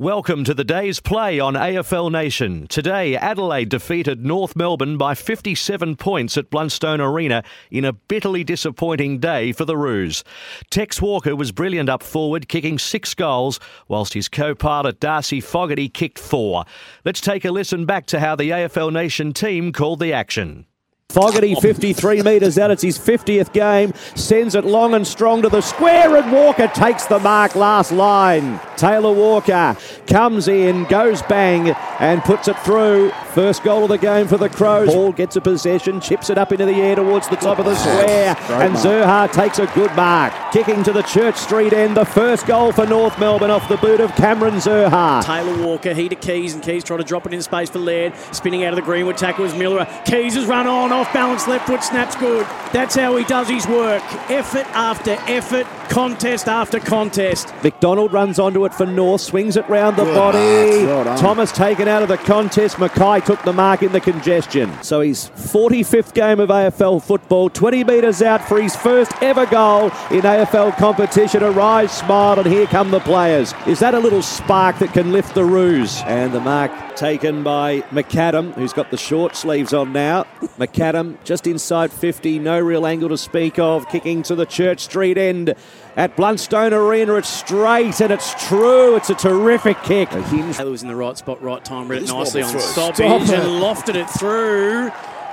Welcome to the day's play on AFL Nation. Today, Adelaide defeated North Melbourne by 57 points at Blundstone Arena in a bitterly disappointing day for the Roos. Tex Walker was brilliant up forward, kicking six goals, whilst his co pilot Darcy Fogarty kicked four. Let's take a listen back to how the AFL Nation team called the action. Fogarty, 53 metres out. It's his 50th game. Sends it long and strong to the square, and Walker takes the mark last line. Taylor Walker comes in, goes bang, and puts it through. First goal of the game for the Crows. Ball gets a possession, chips it up into the air towards the top of the square, and Zurhaar takes a good mark. Kicking to the Church Street end. The first goal for North Melbourne off the boot of Cameron Zurhaar. Taylor Walker, he to Keays, and Keays trying to drop it in space for Laird. Spinning out of the Greenwood tackle is Miller. Keays has run on, off balance, left foot snaps good. That's how he does his work. Effort after effort, contest after contest. McDonald runs onto it for North, swings it round the Good body. Well. Thomas taken out of the contest. McKay took the mark in the congestion. So his 45th game of AFL football, 20 metres out for his first ever goal in AFL competition. A rise, smile, and here come the players. Is that a little spark that can lift the Roos? And the mark taken by McAdam, who's got the short sleeves on now. McAdam just inside 50, no real angle to speak of, kicking to the Church Street end. At Blundstone Arena, it's straight and it's true. It's a terrific kick. A hinge Taylor was in the right spot, right time, read it This nicely on through. stoppage Stop it. and lofted it through.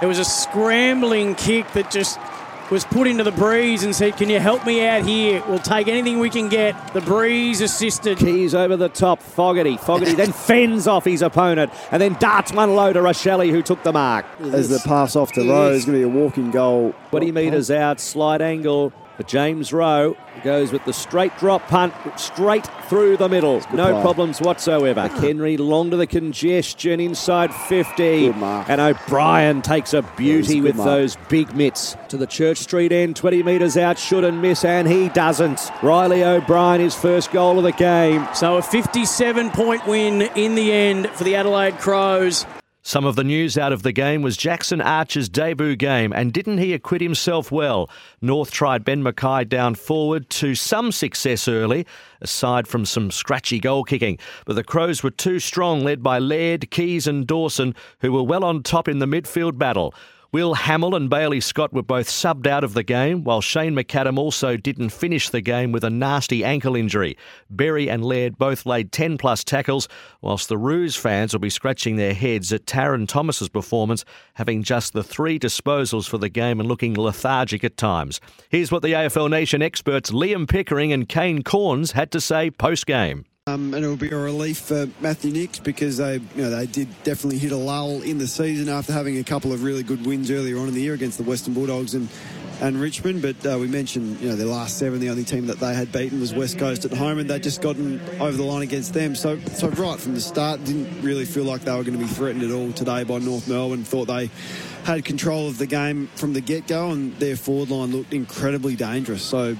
It was a scrambling kick that just was put into the breeze and said, Can you help me out here? We'll take anything we can get. The breeze assisted. Keays over the top, Fogarty. Fogarty then fends off his opponent and then darts one low to Rachele, who took the mark. As the pass off to Rowe is going to be a walking goal. 20 metres out, slight angle. But James Rowe goes with the straight drop punt straight through the middle. No play. problems whatsoever. Henry long to the congestion inside 50. Good mark. And O'Brien takes a beauty it's a with mark. those big mitts. To the Church Street end, 20 metres out, should and miss, and he doesn't. Riley O'Brien, his first goal of the game. So a 57 point win in the end for the Adelaide Crows. Some of the news out of the game was Jackson Archer's debut game, and didn't he acquit himself well? North tried Ben McKay down forward to some success early, aside from some scratchy goal kicking. But the Crows were too strong, led by Laird, Keays, and Dawson, who were well on top in the midfield battle. Will Hamill and Bailey Scott were both subbed out of the game, while Shane McAdam also didn't finish the game with a nasty ankle injury. Berry and Laird both laid 10 plus tackles, whilst the Roos fans will be scratching their heads at Tarryn Thomas's performance, having just the three disposals for the game and looking lethargic at times. Here's what the AFL Nation experts Liam Pickering and Kane Cornes had to say post game. Um, and it will be a relief for Matthew Nicks because they, you know, they did definitely hit a lull in the season after having a couple of really good wins earlier on in the year against the Western Bulldogs and and Richmond. But uh, we mentioned, you know, their last seven, the only team that they had beaten was West Coast at home, and they'd just gotten over the line against them. So, so right from the start, didn't really feel like they were going to be threatened at all today by North Melbourne. Thought they had control of the game from the get go, and their forward line looked incredibly dangerous. So,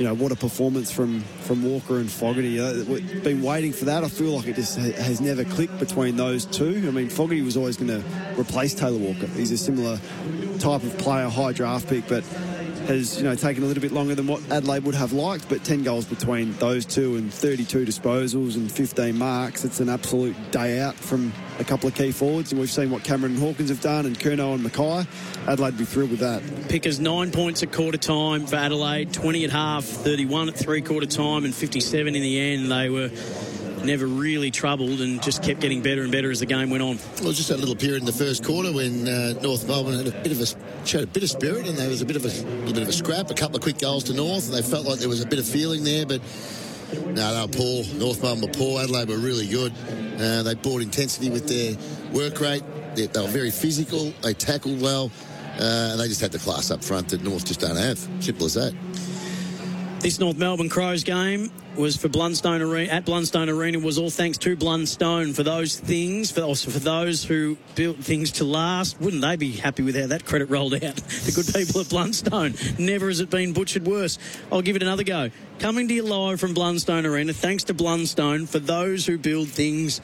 you know, what a performance from from Walker and Fogarty. Uh, we've been waiting for that. I feel like it just has never clicked between those two. I mean, Fogarty was always going to replace Taylor Walker. He's a similar type of player, high draft pick, but has you know taken a little bit longer than what Adelaide would have liked. But 10 goals between those two and 32 disposals and 15 marks. It's an absolute day out from a couple of key forwards, and we've seen what Cameron and Hawkins have done, and Curnow and McKay. Adelaide be thrilled with that. Pickers nine points at quarter time for Adelaide, 20 at half, 31 at three quarter time, and 57 in the end. They were never really troubled and just kept getting better and better as the game went on. Well, was just that little period in the first quarter when uh, North Melbourne had a bit of a showed a bit of spirit and there was a bit of a little bit of a scrap, a couple of quick goals to North, and they felt like there was a bit of feeling there, but No, they were poor. North Melbourne were poor. Adelaide were really good. Uh, they brought intensity with their work rate. They, they were very physical. They tackled well. Uh, and they just had the class up front that North just don't have. Simple as that. This North Melbourne Crows game was for Blundstone Arena at Blundstone Arena was all thanks to Blundstone for those things for also for those who built things to last. Wouldn't they be happy with how that credit rolled out? The good people at Blundstone. Never has it been butchered worse. I'll give it another go. Coming to you live from Blundstone Arena, thanks to Blundstone for those who build things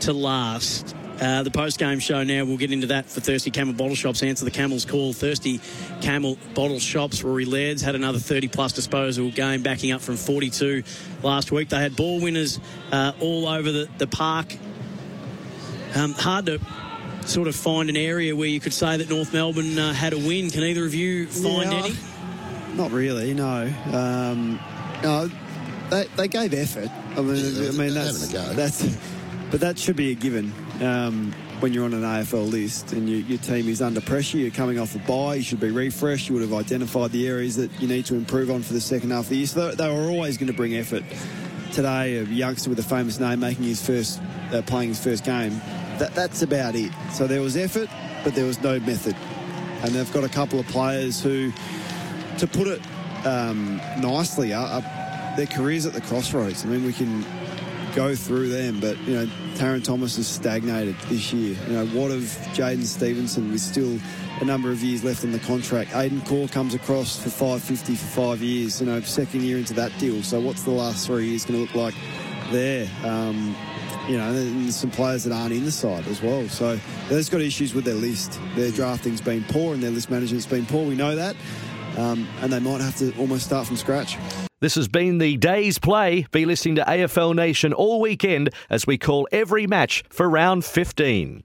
to last. Uh, the post game show now, we'll get into that for Thirsty Camel Bottle Shops. Answer the Camel's call. Thirsty Camel Bottle Shops. Rory Laird's had another 30 plus disposal game, backing up from 42 last week. They had ball winners uh, all over the, the park. Um, hard to sort of find an area where you could say that North Melbourne uh, had a win. Can either of you find Yeah, any? Not really, no. Um, no, they, they gave effort. I mean, I mean that's, having a go. that's, but that should be a given. Um, when you're on an AFL list and you, your team is under pressure, you're coming off a bye, you should be refreshed. You would have identified the areas that you need to improve on for the second half of the year. So they, were always going to bring effort. Today, a youngster with a famous name making his first, uh, playing his first game. That, that's about it. So there was effort, but there was no method. And they've got a couple of players who, to put it um, nicely, are, are their careers at the crossroads. I mean, we can go through them, but you know, Tarryn Thomas has stagnated this year. You know, what of Jaidyn Stephenson with still a number of years left on the contract? Aidan Corr comes across for 550 for five years. You know, second year into that deal. So what's the last three years going to look like there? Um, you know, and some players that aren't in the side as well. So they've got issues with their list. Their drafting's been poor and their list management's been poor. We know that. Um, and they might have to almost start from scratch. This has been the day's play. Be listening to AFL Nation all weekend as we call every match for round 15.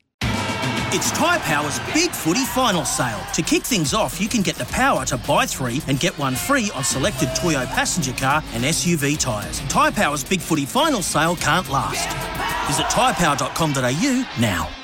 It's Tyre Power's Big Footy Final Sale. To kick things off, you can get the power to buy three and get one free on selected Toyo passenger car and SUV tyres. Tyre Power's Big Footy Final Sale can't last. Visit tyrepower.com.au now.